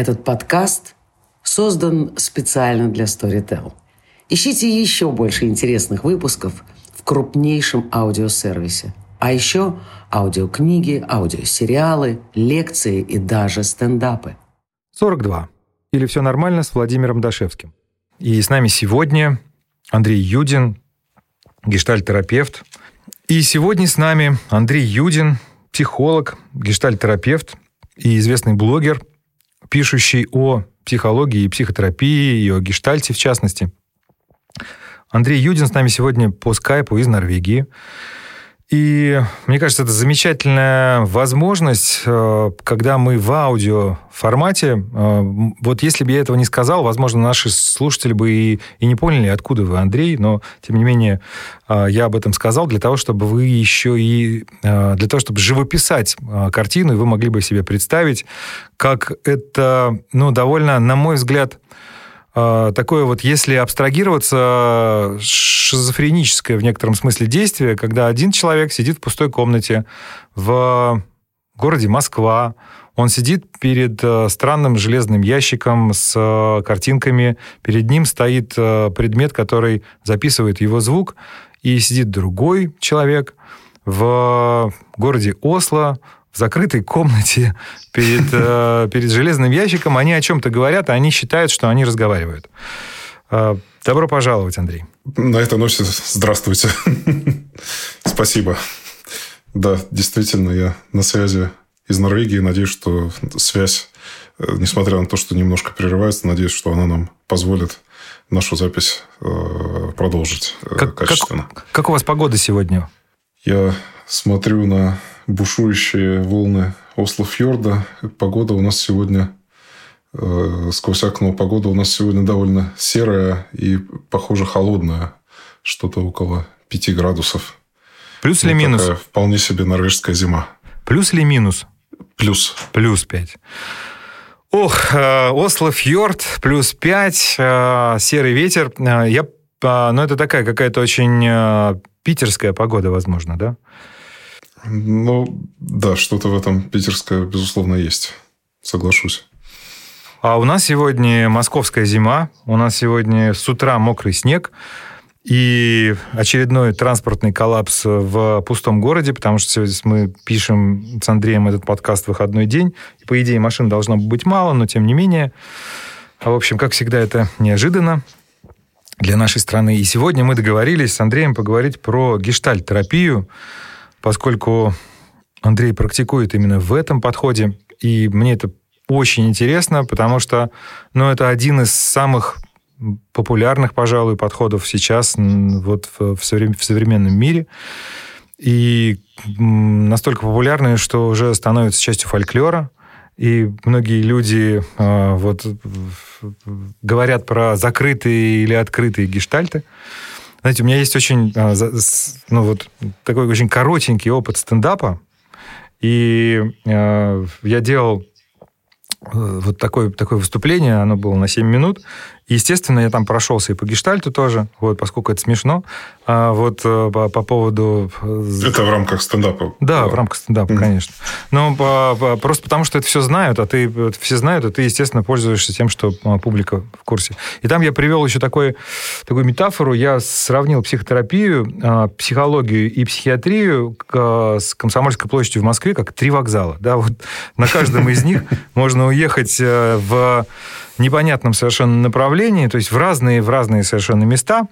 Этот подкаст создан специально для Storytel. Ищите еще больше интересных выпусков в крупнейшем аудиосервисе. А еще аудиокниги, аудиосериалы, лекции и даже стендапы. 42. Или все нормально с Владимиром Дашевским. И с нами сегодня Андрей Юдин, гештальтерапевт. И сегодня с нами Андрей Юдин, психолог, гештальтерапевт и известный блогер, пишущий о психологии и психотерапии, и о гештальте в частности. Андрей Юдин с нами сегодня по скайпу из Норвегии. И мне кажется, это замечательная возможность, э, когда мы в аудио формате. Э, вот если бы я этого не сказал, возможно, наши слушатели бы и, и не поняли, откуда вы, Андрей, но, тем не менее, э, я об этом сказал для того, чтобы вы еще и... Для того, чтобы живописать картину, и вы могли бы себе представить, как это, ну, довольно, на мой взгляд, такое вот, если абстрагироваться, шизофреническое в некотором смысле действие, когда один человек сидит в пустой комнате в городе Москва, он сидит перед э, странным железным ящиком с э, картинками, перед ним стоит э, предмет, который записывает его звук, и сидит другой человек в городе Осло, в закрытой комнате перед, э, перед железным ящиком, они о чем-то говорят, а они считают, что они разговаривают. Э, добро пожаловать, Андрей. На этой ноте здравствуйте. Спасибо. Да, действительно, я на связи из Норвегии. Надеюсь, что связь, э, несмотря на то, что немножко прерывается, надеюсь, что она нам позволит нашу запись продолжить как, качественно. Как, как у вас погода сегодня? Я смотрю на бушующие волны Осло-фьорда. Погода у нас сегодня, э, сквозь окно, погода у нас сегодня довольно серая и, похоже, холодная. Что-то около 5 градусов. Плюс или минус? Вполне себе норвежская зима. Плюс или минус? Плюс. Плюс 5. Ох, э, Осло-фьорд, плюс 5, э, серый ветер. Э, я, ну, это такая какая-то очень питерская погода, возможно, да? Ну, да, что-то в этом питерское, безусловно, есть. Соглашусь. А у нас сегодня московская зима, у нас сегодня с утра мокрый снег и очередной транспортный коллапс в пустом городе, потому что мы пишем с Андреем этот подкаст в выходной день, и, по идее, машин должно быть мало, но тем не менее. А, в общем, как всегда, это неожиданно для нашей страны. И сегодня мы договорились с Андреем поговорить про гештальт-терапию, поскольку Андрей практикует именно в этом подходе, и мне это очень интересно, потому что ну, это один из самых популярных, пожалуй, подходов сейчас вот в, в, современном мире. И настолько популярный, что уже становится частью фольклора. И многие люди э, вот говорят про закрытые или открытые гештальты. Знаете, у меня есть очень, а, ну вот, такой очень коротенький опыт стендапа, и э, я делал э, вот такое, такое выступление, оно было на 7 минут, Естественно, я там прошелся и по гештальту тоже, вот, поскольку это смешно. А вот э, по, по поводу... Э, это в рамках стендапа? Да, в рамках стендапа, mm-hmm. конечно. Но по, по, просто потому, что это все знают, а ты все знают, а ты, естественно, пользуешься тем, что а, публика в курсе. И там я привел еще такой, такую метафору. Я сравнил психотерапию, а, психологию и психиатрию с Комсомольской площадью в Москве как три вокзала. Да, вот на каждом из них можно уехать э, в непонятном совершенно направлении, то есть в разные, в разные совершенно места.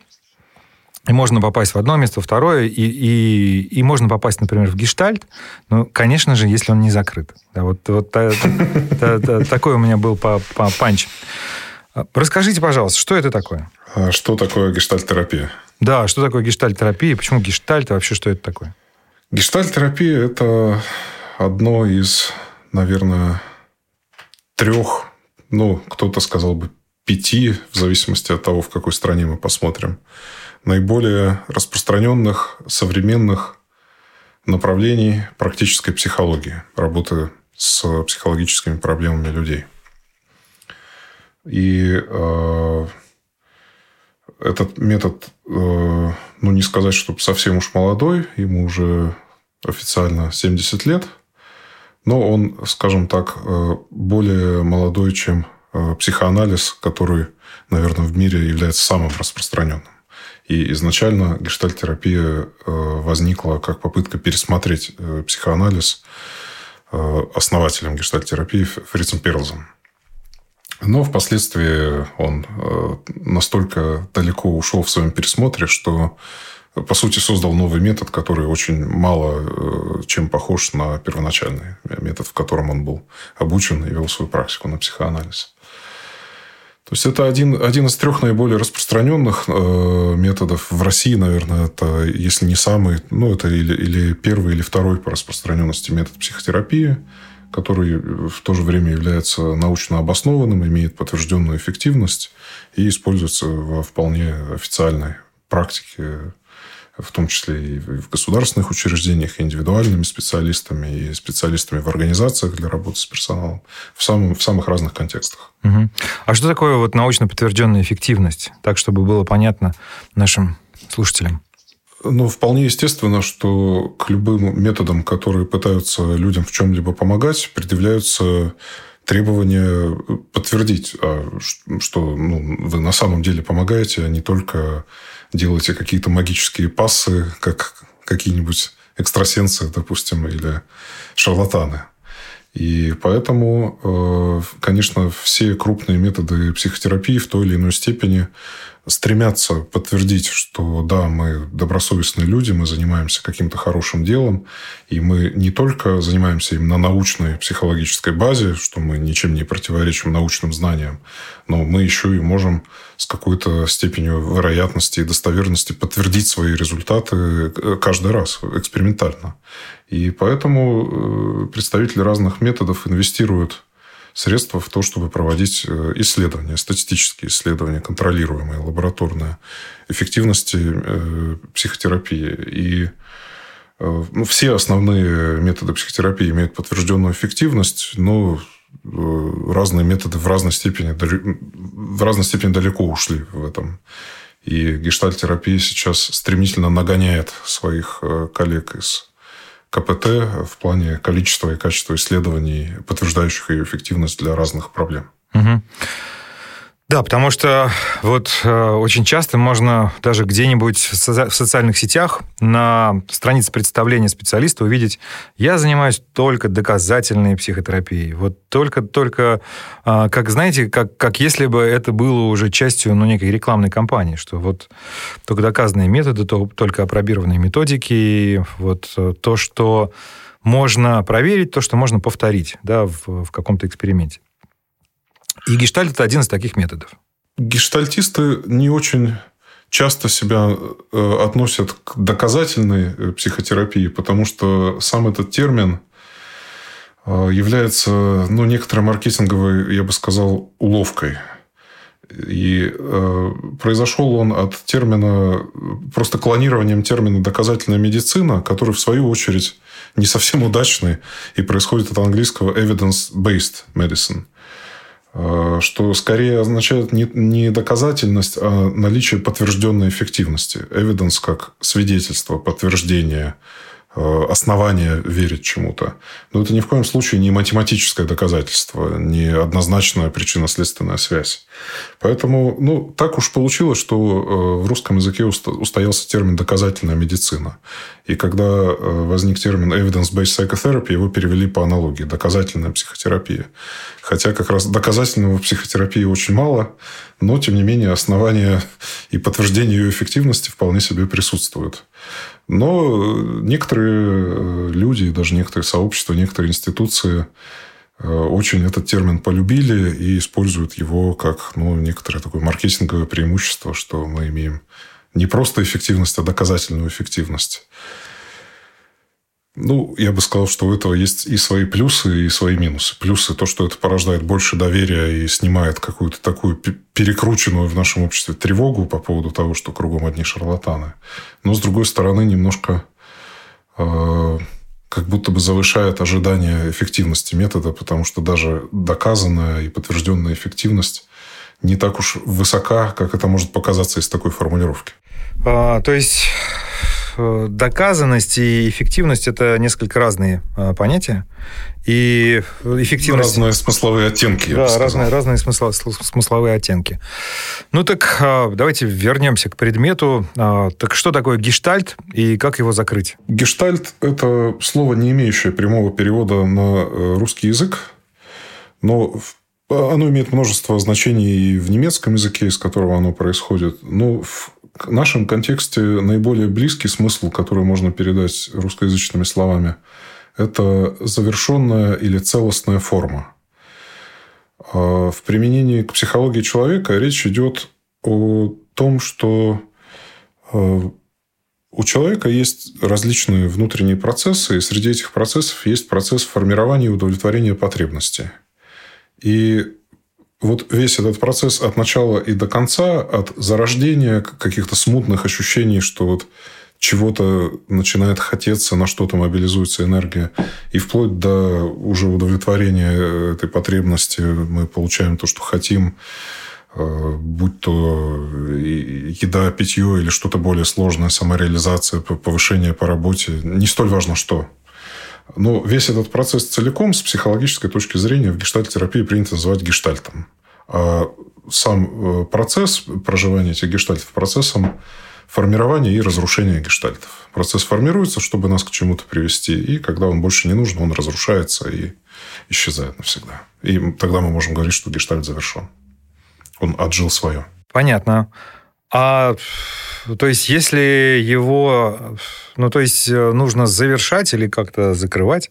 И можно попасть в одно место, второе, и, и, и можно попасть, например, в гештальт, ну, конечно же, если он не закрыт. Да, вот, вот та, та, та, такой у меня был панч. Расскажите, пожалуйста, что это такое? А что такое гештальт-терапия? Да, что такое гештальт-терапия, почему гештальт, и вообще что это такое? Гештальт-терапия – это одно из, наверное, трех ну, кто-то сказал бы пяти, в зависимости от того, в какой стране мы посмотрим, наиболее распространенных современных направлений практической психологии, работы с психологическими проблемами людей. И э, этот метод, э, ну, не сказать, что совсем уж молодой, ему уже официально 70 лет, но он, скажем так, э, более молодой, чем э, психоанализ, который, наверное, в мире является самым распространенным. И изначально гештальтерапия э, возникла как попытка пересмотреть психоанализ основателем гештальтерапии Фрицем Перлзом. Но впоследствии он настолько далеко ушел в своем пересмотре, что по сути, создал новый метод, который очень мало э, чем похож на первоначальный метод, в котором он был обучен и вел свою практику на психоанализ. То есть это один, один из трех наиболее распространенных э, методов в России, наверное, это, если не самый, ну, это или, или первый, или второй по распространенности метод психотерапии, который в то же время является научно обоснованным, имеет подтвержденную эффективность и используется во вполне официальной практике в том числе и в государственных учреждениях, и индивидуальными специалистами, и специалистами в организациях для работы с персоналом, в, самом, в самых разных контекстах. Угу. А что такое вот научно подтвержденная эффективность? Так, чтобы было понятно нашим слушателям. Ну, вполне естественно, что к любым методам, которые пытаются людям в чем-либо помогать, предъявляются требования подтвердить, а, что ну, вы на самом деле помогаете, а не только делаете какие-то магические пассы, как какие-нибудь экстрасенсы, допустим, или шарлатаны. И поэтому, э, конечно, все крупные методы психотерапии в той или иной степени стремятся подтвердить, что да, мы добросовестные люди, мы занимаемся каким-то хорошим делом, и мы не только занимаемся им на научной психологической базе, что мы ничем не противоречим научным знаниям, но мы еще и можем с какой-то степенью вероятности и достоверности подтвердить свои результаты э, каждый раз экспериментально. И поэтому э, представители разных методов инвестируют средства в то, чтобы проводить э, исследования, статистические исследования, контролируемые, лабораторные эффективности э, психотерапии. И э, ну, все основные методы психотерапии имеют подтвержденную эффективность, но разные методы в разной степени, в разной степени далеко ушли в этом. И гештальтерапия сейчас стремительно нагоняет своих коллег из КПТ в плане количества и качества исследований, подтверждающих ее эффективность для разных проблем. Угу. Да, потому что вот э, очень часто можно даже где-нибудь в, соци- в социальных сетях на странице представления специалиста увидеть, я занимаюсь только доказательной психотерапией. Вот только, только э, как, знаете, как, как если бы это было уже частью ну, некой рекламной кампании, что вот только доказанные методы, то, только опробированные методики, вот э, то, что можно проверить, то, что можно повторить да, в, в каком-то эксперименте. И гештальт – это один из таких методов. Гештальтисты не очень часто себя э, относят к доказательной э, психотерапии, потому что сам этот термин э, является ну, некоторой маркетинговой, я бы сказал, уловкой. И э, произошел он от термина, просто клонированием термина доказательная медицина, который, в свою очередь, не совсем удачный и происходит от английского evidence-based medicine – что скорее означает не, доказательность, а наличие подтвержденной эффективности. Evidence как свидетельство, подтверждение Э, основания верить чему-то. Но это ни в коем случае не математическое доказательство, не однозначная причинно-следственная связь. Поэтому, ну, так уж получилось, что э, в русском языке устоялся термин «доказательная медицина». И когда э, возник термин «evidence-based psychotherapy», его перевели по аналогии «доказательная психотерапия». Хотя как раз доказательного психотерапии очень мало, но, тем не менее, основания и подтверждение ее эффективности вполне себе присутствуют. Но некоторые э, люди, даже некоторые сообщества, некоторые институции э, очень этот термин полюбили и используют его как ну, некоторое такое маркетинговое преимущество, что мы имеем не просто эффективность, а доказательную эффективность. Ну, я бы сказал, что у этого есть и свои плюсы, и свои минусы. Плюсы то, что это порождает больше доверия и снимает какую-то такую перекрученную в нашем обществе тревогу по поводу того, что кругом одни шарлатаны. Но, с другой стороны, немножко э, как будто бы завышает ожидание эффективности метода, потому что даже доказанная и подтвержденная эффективность не так уж высока, как это может показаться из такой формулировки. А, то есть доказанность и эффективность – это несколько разные понятия. И эффективность... Разные смысловые оттенки, Да, разные, разные смысло, смысловые оттенки. Ну так давайте вернемся к предмету. Так что такое гештальт и как его закрыть? Гештальт – это слово, не имеющее прямого перевода на э, русский язык, но оно имеет множество значений в немецком языке, из которого оно происходит. Но в нашем контексте наиболее близкий смысл, который можно передать русскоязычными словами, это завершенная или целостная форма. А в применении к психологии человека речь идет о том, что э, у человека есть различные внутренние процессы, и среди этих процессов есть процесс формирования и удовлетворения потребностей. И вот весь этот процесс от начала и до конца, от зарождения каких-то смутных ощущений, что вот чего-то начинает хотеться, на что-то мобилизуется энергия, и вплоть до уже удовлетворения этой потребности мы получаем то, что хотим, э, будь то еда, питье или что-то более сложное, самореализация, повышение по работе. Не столь важно, что. Но весь этот процесс целиком с психологической точки зрения в гештальт-терапии принято называть гештальтом. А сам э, процесс проживания этих гештальтов процессом формирования и разрушения гештальтов. Процесс формируется, чтобы нас к чему-то привести, и когда он больше не нужен, он разрушается и исчезает навсегда. И тогда мы можем говорить, что гештальт завершен. Он отжил свое. Понятно. А то есть, если его, ну, то есть, э, нужно завершать или как-то закрывать,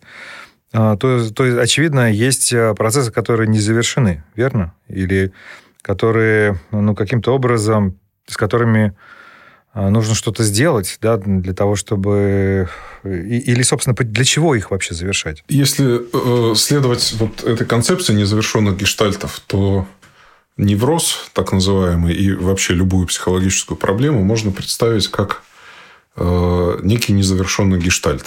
а, то, то очевидно, есть э, процессы, которые не завершены, верно? Или которые, ну, каким-то образом, с которыми а, нужно что-то сделать, да, для того, чтобы... Или, собственно, для чего их вообще завершать? Если э, следовать вот этой концепции незавершенных гештальтов, то невроз, так называемый, и вообще любую психологическую проблему можно представить как э, некий незавершенный гештальт.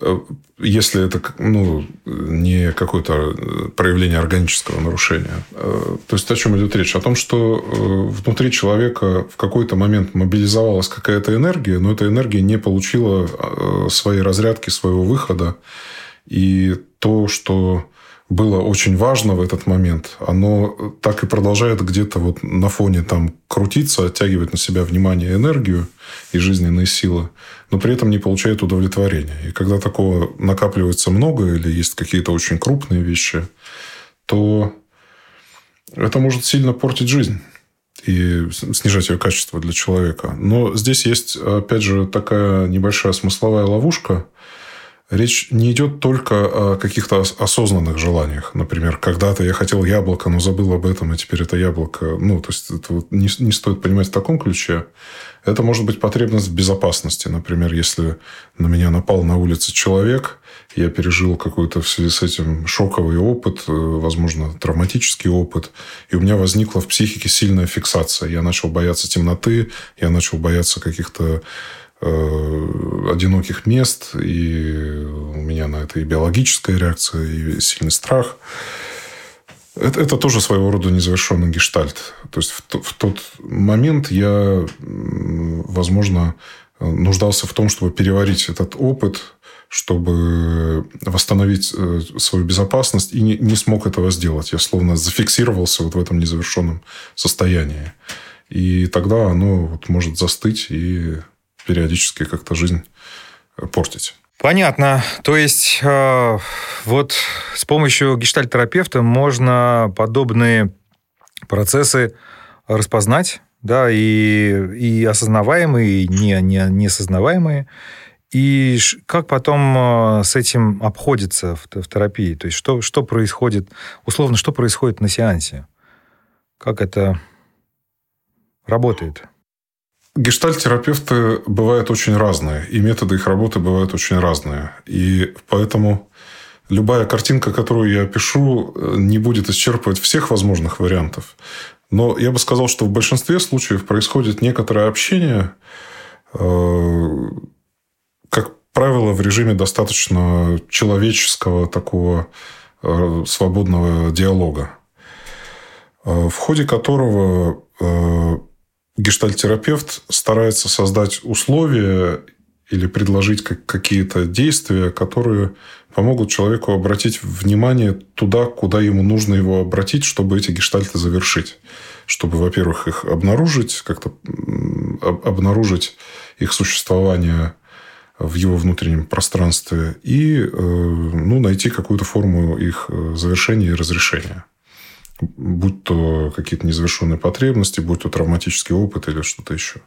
Э, если это ну, не какое-то проявление органического нарушения. Э, то есть, о чем идет речь? О том, что э, внутри человека в какой-то момент мобилизовалась какая-то энергия, но эта энергия не получила своей разрядки, своего выхода. И то, что было очень важно в этот момент, оно так и продолжает где-то вот на фоне там крутиться, оттягивать на себя внимание энергию и жизненные силы, но при этом не получает удовлетворения. И когда такого накапливается много или есть какие-то очень крупные вещи, то это может сильно портить жизнь и снижать ее качество для человека. Но здесь есть, опять же, такая небольшая смысловая ловушка – Речь не идет только о каких-то осознанных желаниях. Например, когда-то я хотел яблоко, но забыл об этом, и теперь это яблоко. Ну, то есть, это вот не, не стоит понимать в таком ключе. Это может быть потребность в безопасности. Например, если на меня напал на улице человек, я пережил какой-то в связи с этим шоковый опыт, э, возможно, травматический опыт, и у меня возникла в психике сильная фиксация. Я начал бояться темноты, я начал бояться каких-то одиноких мест, и у меня на это и биологическая реакция, и сильный страх. Это, это тоже своего рода незавершенный гештальт. То есть, в, в тот момент я, возможно, нуждался в том, чтобы переварить этот опыт, чтобы восстановить э, свою безопасность, и не, не смог этого сделать. Я словно зафиксировался вот в этом незавершенном состоянии. И тогда оно вот может застыть и периодически как-то жизнь э, портить. Понятно. То есть э, вот с помощью гештальтерапевта можно подобные процессы распознать, да, и, и осознаваемые, и не, не, неосознаваемые. И как потом э, с этим обходится в, в терапии? То есть что, что происходит, условно, что происходит на сеансе? Как это работает? Гештальт-терапевты бывают очень разные, и методы их работы бывают очень разные. И поэтому любая картинка, которую я пишу, не будет исчерпывать всех возможных вариантов. Но я бы сказал, что в большинстве случаев происходит некоторое общение, э, как правило, в режиме достаточно человеческого такого э, свободного диалога, э, в ходе которого гештальтерапевт старается создать условия или предложить какие-то действия, которые помогут человеку обратить внимание туда, куда ему нужно его обратить, чтобы эти гештальты завершить. Чтобы, во-первых, их обнаружить, как-то обнаружить их существование в его внутреннем пространстве и э, ну, найти какую-то форму их э, завершения и разрешения. Будь то какие-то незавершенные потребности, будь то травматический опыт или что-то еще.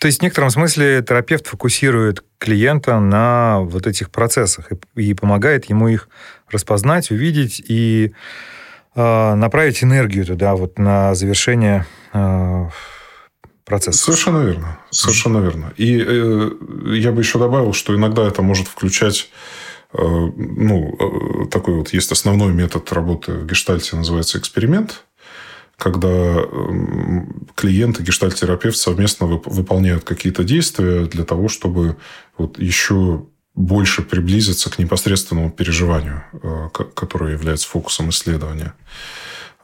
То есть в некотором смысле терапевт фокусирует клиента на вот этих процессах и, и помогает ему их распознать, увидеть и э, направить энергию туда, вот на завершение э, процесса. Совершенно верно. Совершенно верно. И э, я бы еще добавил, что иногда это может включать ну, э, такой вот есть основной метод работы в гештальте, называется эксперимент когда эм, клиент и гештальтерапевт совместно выполняют какие-то действия для того, чтобы вот еще больше приблизиться к непосредственному переживанию, э, которое является фокусом исследования.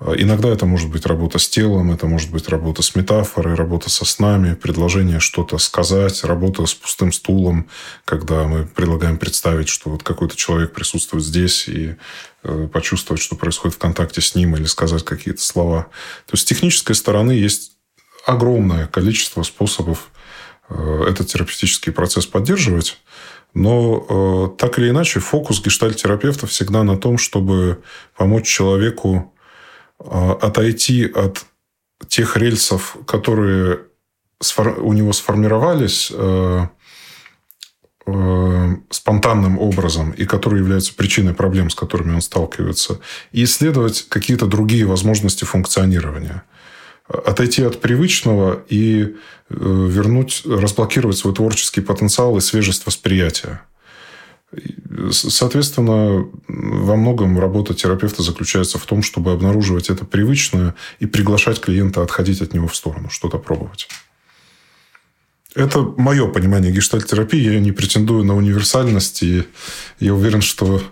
А иногда это может быть работа с телом, это может быть работа с метафорой, работа со снами, предложение что-то сказать, работа с пустым стулом, когда мы предлагаем представить, что вот какой-то человек присутствует здесь и э, почувствовать, что происходит в контакте с ним или сказать какие-то слова. То есть с технической стороны есть огромное количество способов э, этот терапевтический процесс поддерживать. Но э, так или иначе, фокус гештальтерапевта всегда на том, чтобы помочь человеку отойти от тех рельсов, которые у него сформировались э, э, спонтанным образом и которые являются причиной проблем, с которыми он сталкивается, и исследовать какие-то другие возможности функционирования. Отойти от привычного и э, вернуть, разблокировать свой творческий потенциал и свежесть восприятия. Соответственно, во многом работа терапевта заключается в том, чтобы обнаруживать это привычное и приглашать клиента отходить от него в сторону, что-то пробовать. Это мое понимание гештальт-терапии. Я не претендую на универсальность. И я уверен, что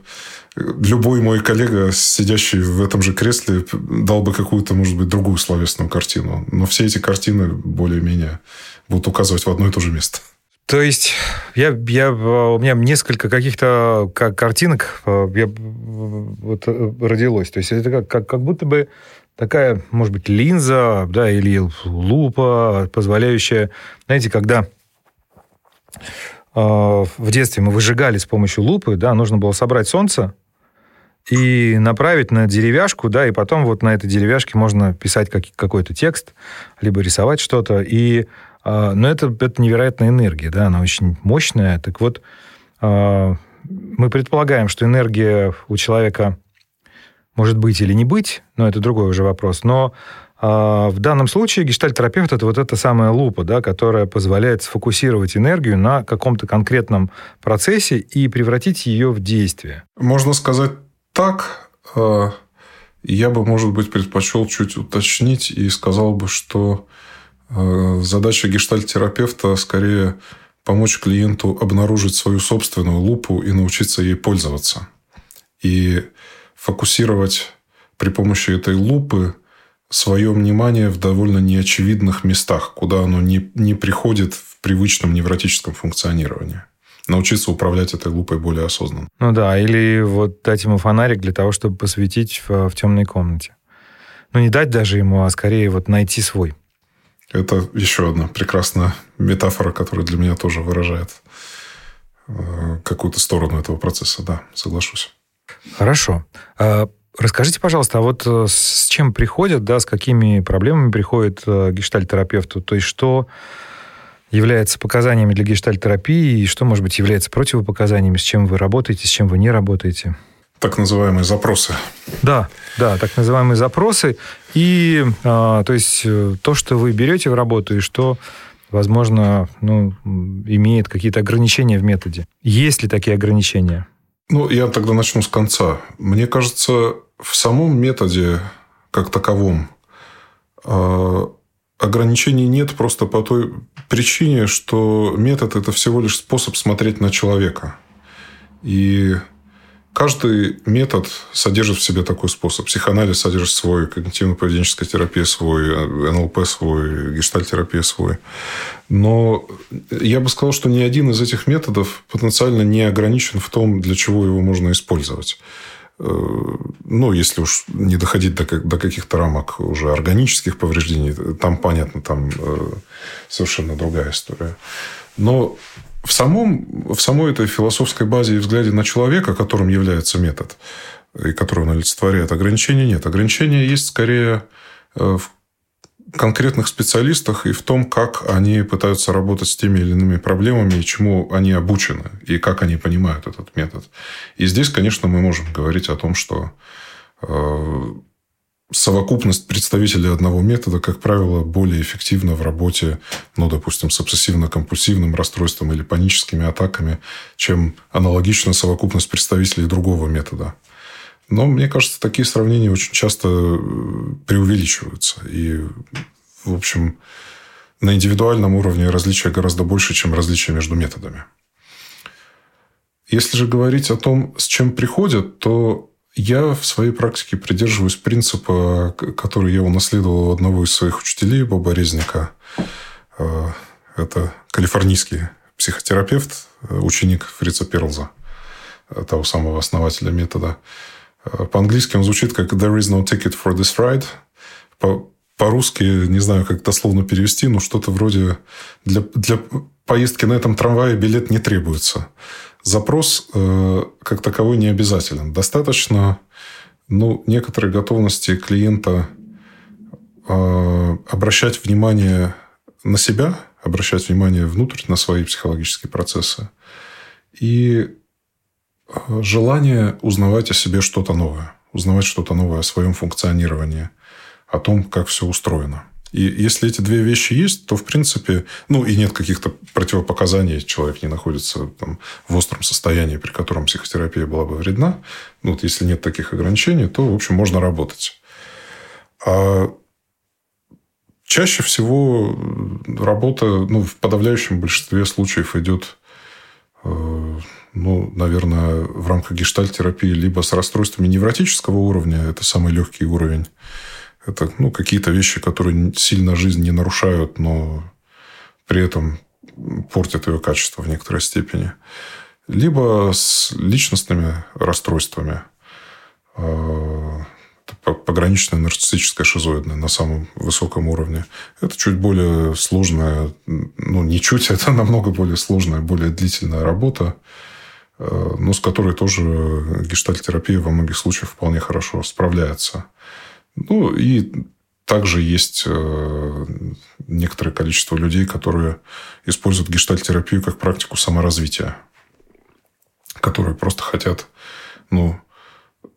любой мой коллега, сидящий в этом же кресле, дал бы какую-то, может быть, другую словесную картину. Но все эти картины более-менее будут указывать в одно и то же место. То есть я, я, у меня несколько каких-то как, картинок э, я, вот, э, родилось. То есть это как, как, как будто бы такая, может быть, линза да, или лупа, позволяющая, знаете, когда э, в детстве мы выжигали с помощью лупы, да, нужно было собрать солнце и направить на деревяшку, да, и потом вот на этой деревяшке можно писать как, какой-то текст, либо рисовать что-то, и но это, это невероятная энергия, да, она очень мощная. Так вот, а, мы предполагаем, что энергия у человека может быть или не быть, но это другой уже вопрос. Но а, в данном случае гештальтерапевт это вот эта самая лупа, да, которая позволяет сфокусировать энергию на каком-то конкретном процессе и превратить ее в действие. Можно сказать так. Я бы, может быть, предпочел чуть уточнить и сказал бы, что Э, задача гештальт-терапевта скорее помочь клиенту обнаружить свою собственную лупу и научиться ей пользоваться. И фокусировать при помощи этой лупы свое внимание в довольно неочевидных местах, куда оно не, не приходит в привычном невротическом функционировании. Научиться управлять этой лупой более осознанно. Ну да, или вот дать ему фонарик для того, чтобы посветить в, в темной комнате. Ну не дать даже ему, а скорее вот найти свой. Это еще одна прекрасная метафора, которая для меня тоже выражает э, какую-то сторону этого процесса. Да, соглашусь. Хорошо. А, расскажите, пожалуйста, а вот э, с чем приходят, да, с какими проблемами приходит э, гештальтерапевту? То есть что является показаниями для гештальтерапии и что, может быть, является противопоказаниями, с чем вы работаете, с чем вы не работаете? Так называемые запросы. Да, да, так называемые запросы. И а, то есть э, то, что вы берете в работу, и что, возможно, ну, имеет какие-то ограничения в методе. Есть ли такие ограничения? Ну, я тогда начну с конца. Мне кажется, в самом методе как таковом э, ограничений нет просто по той причине, что метод – это всего лишь способ смотреть на человека. И каждый метод содержит в себе такой способ. Психоанализ содержит свой, когнитивно-поведенческая терапия свой, НЛП свой, гештальтерапия свой. Но я бы сказал, что ни один из этих методов потенциально не ограничен в том, для чего его можно использовать. Э, ну, если уж не доходить до, до каких-то рамок уже органических повреждений, там, понятно, там э, совершенно другая история. Но в, самом, в самой этой философской базе и взгляде на человека, которым является метод, и который он олицетворяет, ограничений нет. Ограничения есть скорее э, в конкретных специалистах и в том, как они пытаются работать с теми или иными проблемами, и чему они обучены, и как они понимают этот метод. И здесь, конечно, мы можем говорить о том, что э, совокупность представителей одного метода, как правило, более эффективна в работе, ну, допустим, с обсессивно-компульсивным расстройством или паническими атаками, чем аналогичная совокупность представителей другого метода. Но, мне кажется, такие сравнения очень часто э, преувеличиваются. И, в общем, на индивидуальном уровне различия гораздо больше, чем различия между методами. Если же говорить о том, с чем приходят, то я в своей практике придерживаюсь принципа, который я унаследовал одного из своих учителей, Боба Резника. Э, это калифорнийский психотерапевт, э, ученик Фрица Перлза, э, того самого основателя метода. По-английски он звучит как «There is no ticket for this ride». По- по-русски, не знаю, как дословно перевести, но что-то вроде для, для поездки на этом трамвае билет не требуется запрос э, как таковой не обязателен. Достаточно ну, некоторой готовности клиента э, обращать внимание на себя, обращать внимание внутрь на свои психологические процессы и э, желание узнавать о себе что-то новое, узнавать что-то новое о своем функционировании, о том, как все устроено. И если эти две вещи есть, то, в принципе, ну, и нет каких-то противопоказаний, человек не находится там, в остром состоянии, при котором психотерапия была бы вредна, ну, вот если нет таких ограничений, то, в общем, можно работать. А чаще всего работа, ну, в подавляющем большинстве случаев идет э, ну, наверное, в рамках гештальтерапии либо с расстройствами невротического уровня, это самый легкий уровень, это ну, какие-то вещи, которые сильно жизнь не нарушают, но при этом портят ее качество в некоторой степени. Либо с личностными расстройствами. А, пограничная нарциссическая шизоидная на самом высоком уровне. Это чуть более сложная, ну, не чуть, это намного более сложная, более длительная работа, а, но с которой тоже гештальтерапия во многих случаях вполне хорошо справляется. Ну, и также есть э, некоторое количество людей, которые используют гештальтерапию как практику саморазвития, которые просто хотят ну,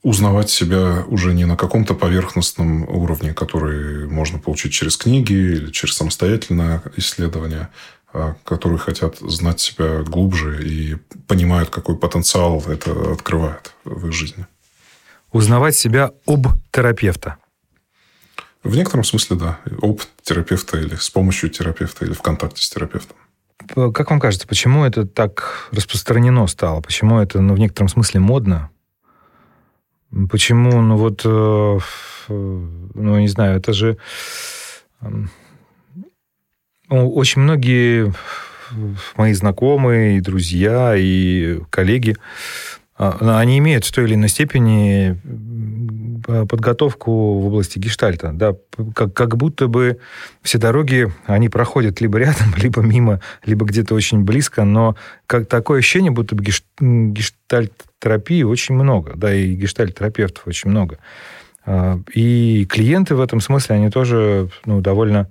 узнавать себя уже не на каком-то поверхностном уровне, который можно получить через книги или через самостоятельное исследование, а которые хотят знать себя глубже и понимают, какой потенциал это открывает в их жизни. Узнавать себя об терапевта. В некотором смысле, да. Опыт терапевта или с помощью терапевта или в контакте с терапевтом. Как вам кажется, почему это так распространено стало? Почему это ну, в некотором смысле модно? Почему, ну вот, э, ну не знаю, это же ну, очень многие мои знакомые, и друзья, и коллеги, а, они имеют в той или иной степени подготовку в области гештальта. Да, как, как будто бы все дороги, они проходят либо рядом, либо мимо, либо где-то очень близко, но как такое ощущение, будто бы гештальт-терапии очень много, да, и гештальт-терапевтов очень много. А, и клиенты в этом смысле, они тоже ну, довольно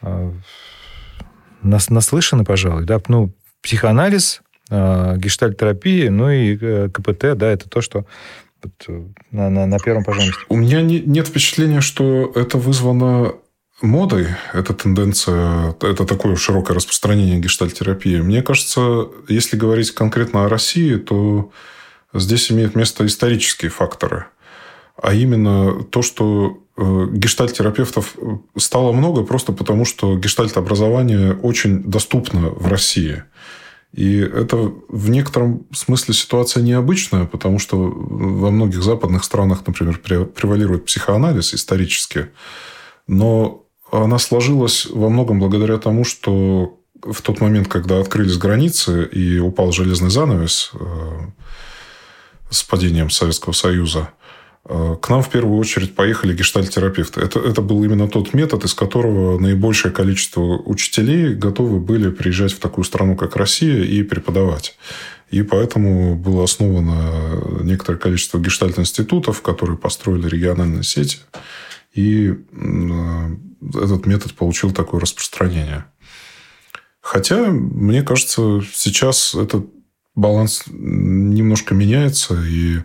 а, нас, наслышаны, пожалуй. Да? Ну, психоанализ, а, гештальт-терапия, ну и э, КПТ, да, это то, что Э, на, на, на первом, пожалуйста. У меня не, нет впечатления, что это вызвано модой, эта тенденция, это такое широкое распространение гештальтерапии. Мне кажется, если говорить конкретно о России, то здесь имеют место исторические факторы. А именно то, что э, гештальтерапевтов стало много просто потому, что гештальт-образование очень доступно в России. И это в некотором смысле ситуация необычная, потому что во многих западных странах, например, превалирует психоанализ исторически. Но она сложилась во многом благодаря тому, что в тот момент, когда открылись границы и упал железный занавес э, с падением Советского Союза, к нам в первую очередь поехали гештальтерапевты. Это, это был именно тот метод, из которого наибольшее количество учителей готовы были приезжать в такую страну, как Россия, и преподавать. И поэтому было основано некоторое количество гештальт-институтов, которые построили региональные сети. И э, этот метод получил такое распространение. Хотя, мне кажется, сейчас этот баланс немножко меняется, и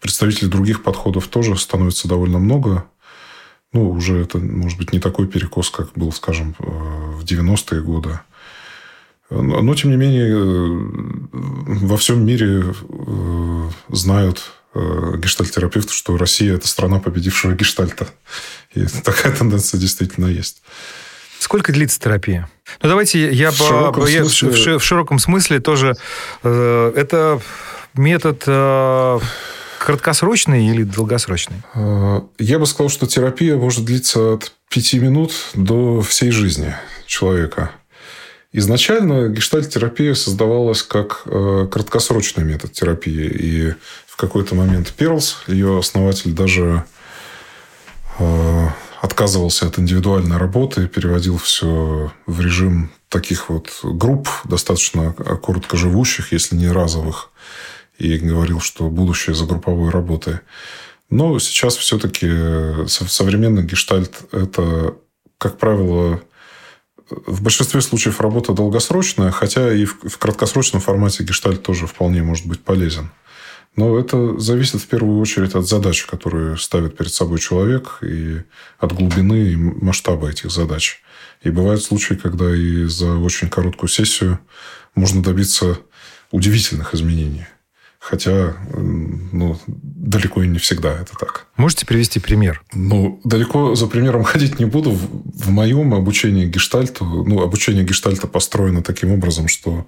представителей других подходов тоже становится довольно много. Ну, уже это, может быть, не такой перекос, как был, скажем, э, в 90-е годы. Но, тем не менее, э, во всем мире э, знают гештальтерапевты, что Россия – это страна победившего гештальта. И такая тенденция действительно есть. Сколько длится терапия? Ну, давайте я, в, по, я смысле... в, в широком смысле тоже... Э, это метод э, краткосрочный или долгосрочный? Э, я бы сказал, что терапия может длиться от пяти минут до всей жизни человека. Изначально гештальт-терапия создавалась как э, краткосрочный метод терапии. И в какой-то момент Перлс, ее основатель, даже э, отказывался от индивидуальной работы, переводил все в режим таких вот групп, достаточно коротко живущих, если не разовых, и говорил, что будущее за групповой работой. Но сейчас все-таки современный гештальт – это, как правило, в большинстве случаев работа долгосрочная, хотя и в краткосрочном формате гештальт тоже вполне может быть полезен. Но это зависит в первую очередь от задач, которые ставит перед собой человек, и от глубины и масштаба этих задач. И бывают случаи, когда и за очень короткую сессию можно добиться удивительных изменений. Хотя, ну, далеко и не всегда это так. Можете привести пример? Ну, далеко за примером ходить не буду. В моем обучении гештальту, ну, обучение гештальта построено таким образом, что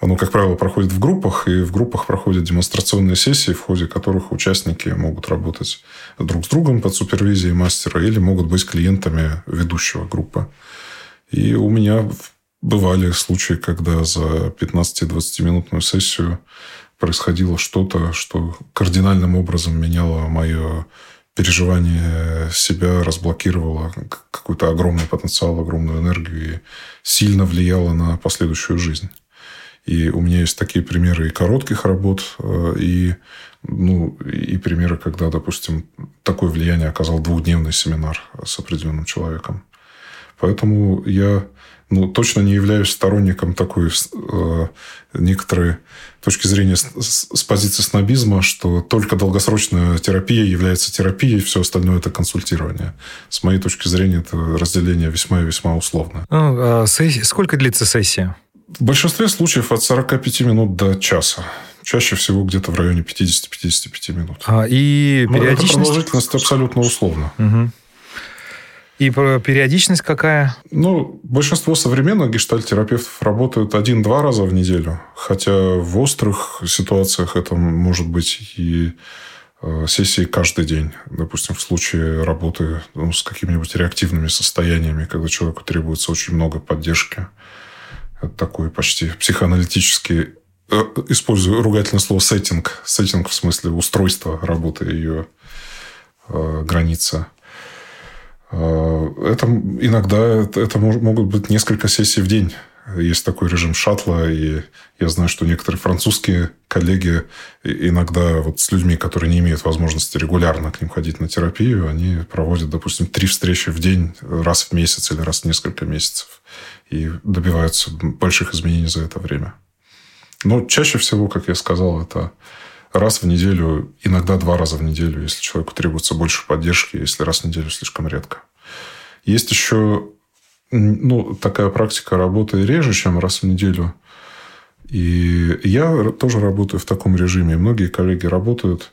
оно, как правило, проходит в группах, и в группах проходят демонстрационные сессии, в ходе которых участники могут работать друг с другом под супервизией мастера или могут быть клиентами ведущего группы. И у меня бывали случаи, когда за 15-20-минутную сессию происходило что-то, что кардинальным образом меняло мое переживание себя, разблокировало какой-то огромный потенциал, огромную энергию и сильно влияло на последующую жизнь. И у меня есть такие примеры и коротких работ, э, и, ну, и примеры, когда, допустим, такое влияние оказал двухдневный семинар с определенным человеком. Поэтому я ну, точно не являюсь сторонником такой э, некоторой точки зрения с, с позиции снобизма, что только долгосрочная терапия является терапией, все остальное это консультирование. С моей точки зрения это разделение весьма и весьма условно. Ну, а сессия, сколько длится сессия? В большинстве случаев от 45 минут до часа. Чаще всего где-то в районе 50-55 минут. А, и Но периодичность? Продолжительность абсолютно условно. Угу. И периодичность какая? Ну, большинство современных гештальтерапевтов работают один-два раза в неделю. Хотя в острых ситуациях это может быть и э, сессии каждый день. Допустим, в случае работы ну, с какими-нибудь реактивными состояниями, когда человеку требуется очень много поддержки такой почти психоаналитический, э, использую ругательное слово сеттинг. Сеттинг в смысле устройства работы ее э, граница. Э, это иногда это, могут быть несколько сессий в день. Есть такой режим шаттла, и я знаю, что некоторые французские коллеги иногда вот с людьми, которые не имеют возможности регулярно к ним ходить на терапию, они проводят, допустим, три встречи в день раз в месяц или раз в несколько месяцев и добиваются больших изменений за это время. Но чаще всего, как я сказал, это раз в неделю, иногда два раза в неделю, если человеку требуется больше поддержки, если раз в неделю слишком редко. Есть еще ну, такая практика работы реже, чем раз в неделю. И я тоже работаю в таком режиме. Многие коллеги работают,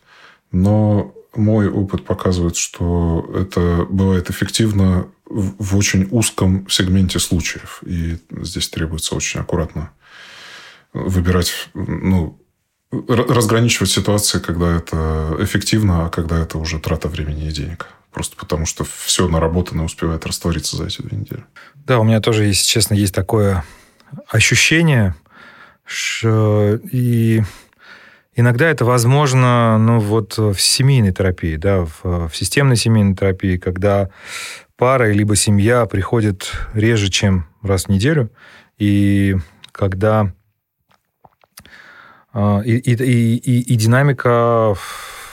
но мой опыт показывает, что это бывает эффективно в очень узком сегменте случаев. И здесь требуется очень аккуратно выбирать, ну, разграничивать ситуации, когда это эффективно, а когда это уже трата времени и денег. Просто потому, что все наработанное успевает раствориться за эти две недели. Да, у меня тоже, если честно, есть такое ощущение, что и иногда это возможно, ну, вот в семейной терапии, да, в, в системной семейной терапии, когда пара либо семья приходит реже, чем раз в неделю, и когда и, и, и, и динамика,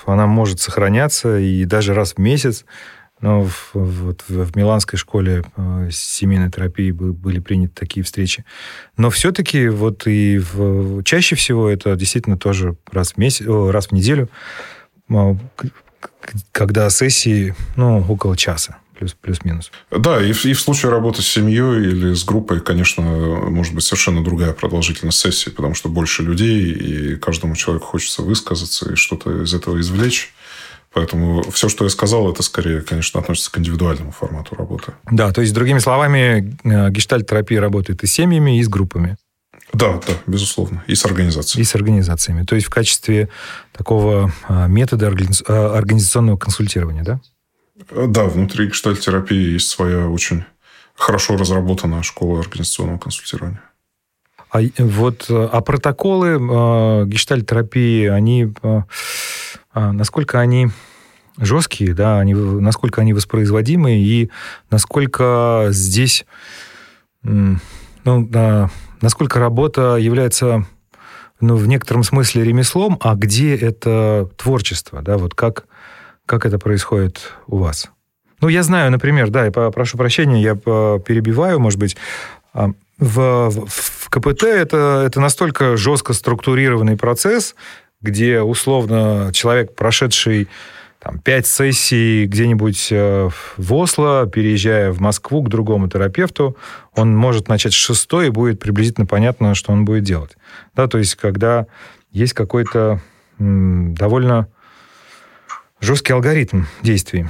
она может сохраняться, и даже раз в месяц. Но в, вот в Миланской школе э, семейной терапии были приняты такие встречи. Но все-таки вот и в, чаще всего это действительно тоже раз в, месяц, раз в неделю, когда сессии ну, около часа плюс, плюс-минус. Да, и в, и в случае работы с семьей или с группой, конечно, может быть совершенно другая продолжительность сессии, потому что больше людей, и каждому человеку хочется высказаться и что-то из этого извлечь. Поэтому все, что я сказал, это скорее, конечно, относится к индивидуальному формату работы. Да, то есть, другими словами, э, гештальт-терапия работает и с семьями, и с группами. Да, да, безусловно. И с организациями. И с организациями. То есть в качестве такого э, метода э, организационного консультирования, да? Да, внутри гештальт-терапии есть своя очень хорошо разработанная школа организационного консультирования. А вот а протоколы э, гештальт-терапии, они э, насколько они жесткие, да, они, насколько они воспроизводимы и насколько здесь, ну, да, насколько работа является ну, в некотором смысле ремеслом, а где это творчество, да, вот как, как это происходит у вас? Ну, я знаю, например, да, я прошу прощения, я перебиваю, может быть, а, в, в КПТ это, это настолько жестко структурированный процесс, где условно человек, прошедший там, пять сессий где-нибудь э, в Осло, переезжая в Москву к другому терапевту, он может начать с шестой, и будет приблизительно понятно, что он будет делать. Да, то есть, когда есть какой-то довольно жесткий алгоритм действий.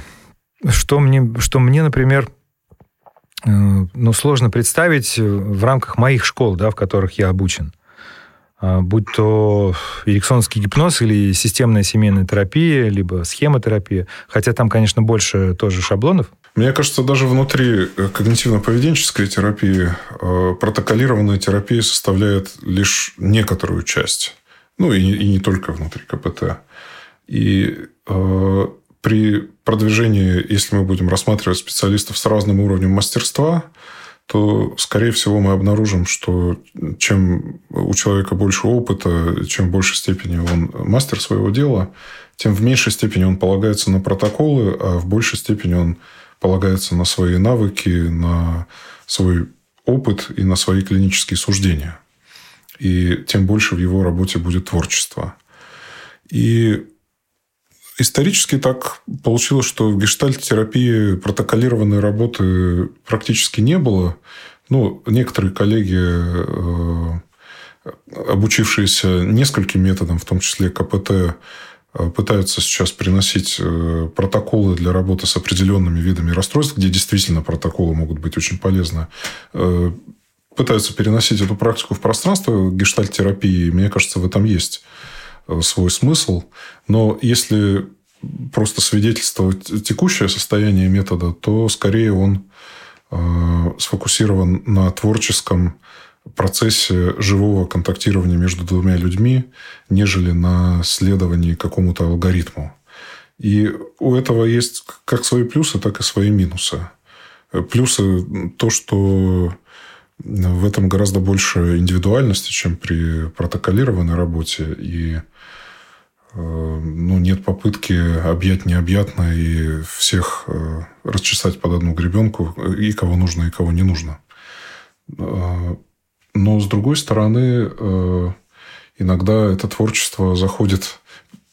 Что мне, что мне например, э, ну, сложно представить в рамках моих школ, да, в которых я обучен. А, будь то эриксонский гипноз или системная семейная терапия, либо схемотерапия. Хотя там, конечно, больше тоже шаблонов. Мне кажется, даже внутри э, когнитивно-поведенческой терапии э, протоколированная терапия составляет лишь некоторую часть. Ну, и, и не только внутри КПТ. И э, при продвижении, если мы будем рассматривать специалистов с разным уровнем мастерства, то, скорее всего, мы обнаружим, что чем у человека больше опыта, чем в большей степени он мастер своего дела, тем в меньшей степени он полагается на протоколы, а в большей степени он полагается на свои навыки, на свой опыт и на свои клинические суждения. И тем больше в его работе будет творчество. И Исторически так получилось, что в гештальт-терапии протоколированной работы практически не было. Ну, некоторые коллеги, э, обучившиеся нескольким методам, в том числе КПТ, э, пытаются сейчас приносить э, протоколы для работы с определенными видами расстройств, где действительно протоколы могут быть очень полезны. Пытаются переносить эту практику в пространство гештальт-терапии. Мне кажется, в этом есть свой смысл. Но если просто свидетельствовать текущее состояние метода, то скорее он э, сфокусирован на творческом процессе живого контактирования между двумя людьми, нежели на следовании какому-то алгоритму. И у этого есть как свои плюсы, так и свои минусы. Плюсы то, что в этом гораздо больше индивидуальности, чем при протоколированной работе. И Э, ну, нет попытки объять необъятно и всех э, расчесать под одну гребенку, и кого нужно, и кого не нужно. Э, но, с другой стороны, иногда это творчество заходит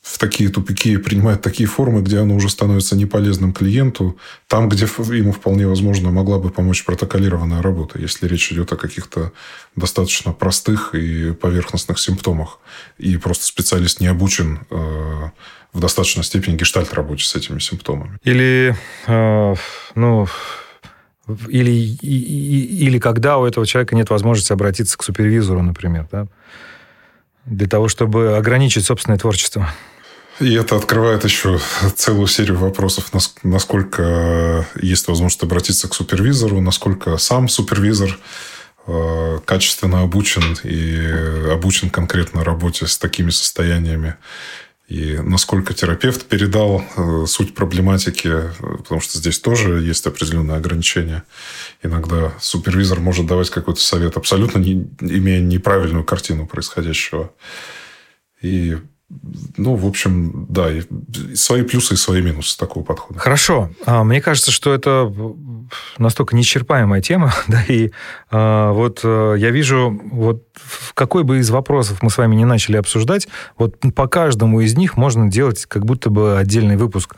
в такие тупики принимает такие формы, где оно уже становится неполезным клиенту, там, где ему вполне возможно могла бы помочь протоколированная работа, если речь идет о каких-то достаточно простых и поверхностных симптомах. И просто специалист не обучен э, в достаточной степени гештальт работе с этими симптомами. Или, э, ну, Или, и, или когда у этого человека нет возможности обратиться к супервизору, например, да? для того, чтобы ограничить собственное творчество. И это открывает еще целую серию вопросов, насколько есть возможность обратиться к супервизору, насколько сам супервизор э, качественно обучен и обучен конкретно работе с такими состояниями. И насколько терапевт передал э, суть проблематики, потому что здесь тоже есть определенные ограничения. Иногда супервизор может давать какой-то совет, абсолютно не, имея неправильную картину происходящего. И ну, в общем, да, свои плюсы и свои минусы такого подхода. Хорошо. А, мне кажется, что это настолько неисчерпаемая тема, да, и а, вот а, я вижу, вот какой бы из вопросов мы с вами не начали обсуждать, вот по каждому из них можно делать как будто бы отдельный выпуск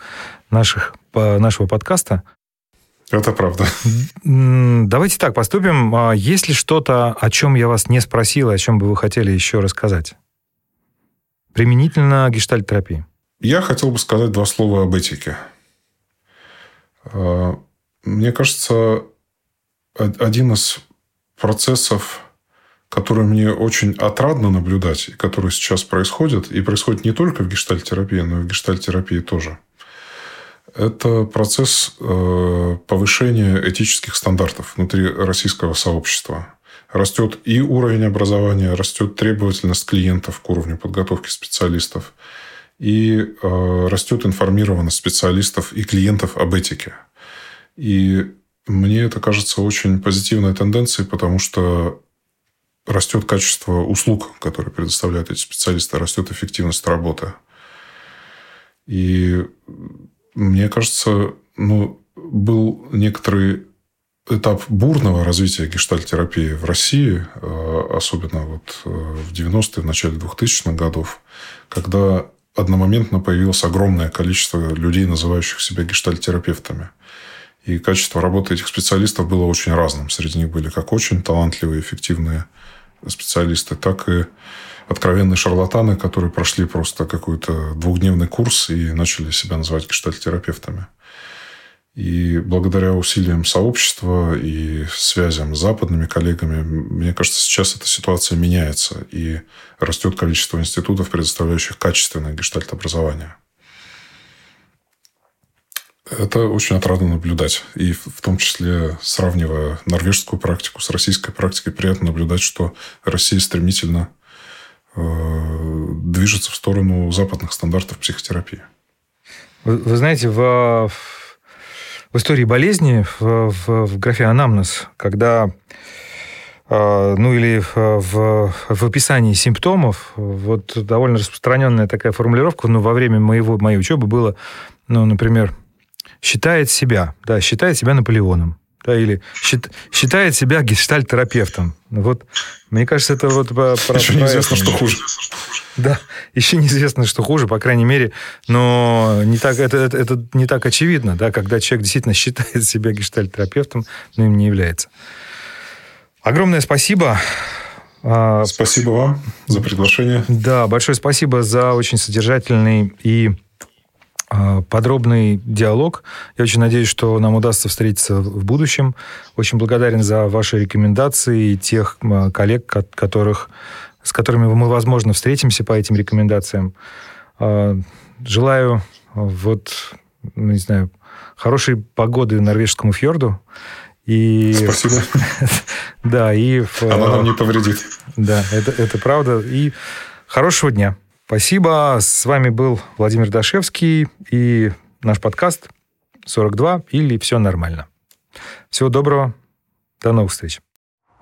наших, нашего подкаста. Это правда. Давайте так поступим. Есть ли что-то, о чем я вас не спросил, о чем бы вы хотели еще рассказать? Применительно гештальт-терапии? Я хотел бы сказать два слова об этике. А, мне кажется, один из процессов, который мне очень отрадно наблюдать, и который сейчас происходит, и происходит не только в гештальт-терапии, но и в гештальт-терапии тоже, это процесс э, повышения этических стандартов внутри российского сообщества растет и уровень образования, растет требовательность клиентов к уровню подготовки специалистов, и э, растет информированность специалистов и клиентов об этике. И мне это кажется очень позитивной тенденцией, потому что растет качество услуг, которые предоставляют эти специалисты, растет эффективность работы. И мне кажется, ну, был некоторый этап бурного развития гештальтерапии в России, э, особенно вот э, в 90-е, в начале 2000-х годов, когда одномоментно появилось огромное количество людей, называющих себя гештальтерапевтами. И качество работы этих специалистов было очень разным. Среди них были как очень талантливые, эффективные специалисты, так и откровенные шарлатаны, которые прошли просто какой-то двухдневный курс и начали себя называть гештальтерапевтами. И благодаря усилиям сообщества и связям с западными коллегами, мне кажется, сейчас эта ситуация меняется. И растет количество институтов, предоставляющих качественное гештальт-образование. Это очень отрадно наблюдать. И в том числе, сравнивая норвежскую практику с российской практикой, приятно наблюдать, что Россия стремительно э, движется в сторону западных стандартов психотерапии. Вы, вы знаете, в в истории болезни, в, в, в графе анамнез, когда а, ну или в, в описании симптомов, вот довольно распространенная такая формулировка, ну, во время моего, моей учебы было, ну, например, считает себя, да, считает себя Наполеоном, да, или счит, считает себя гештальт-терапевтом. Вот, мне кажется, это вот... Про, Еще неизвестно, что хуже. Да, еще неизвестно, что хуже, по крайней мере, но не так, это, это, это не так очевидно, да, когда человек действительно считает себя гештальт-терапевтом, но им не является. Огромное спасибо. А, спасибо вам за приглашение. Да, большое спасибо за очень содержательный и а, подробный диалог. Я очень надеюсь, что нам удастся встретиться в будущем. Очень благодарен за ваши рекомендации и тех коллег, которых с которыми мы, возможно, встретимся по этим рекомендациям. А, желаю вот, ну, не знаю, хорошей погоды норвежскому фьорду. И... Спасибо. да, и... Она нам не повредит. Да, это, это правда. И хорошего дня. Спасибо. С вами был Владимир Дашевский и наш подкаст 42 или «Все нормально». Всего доброго. До новых встреч.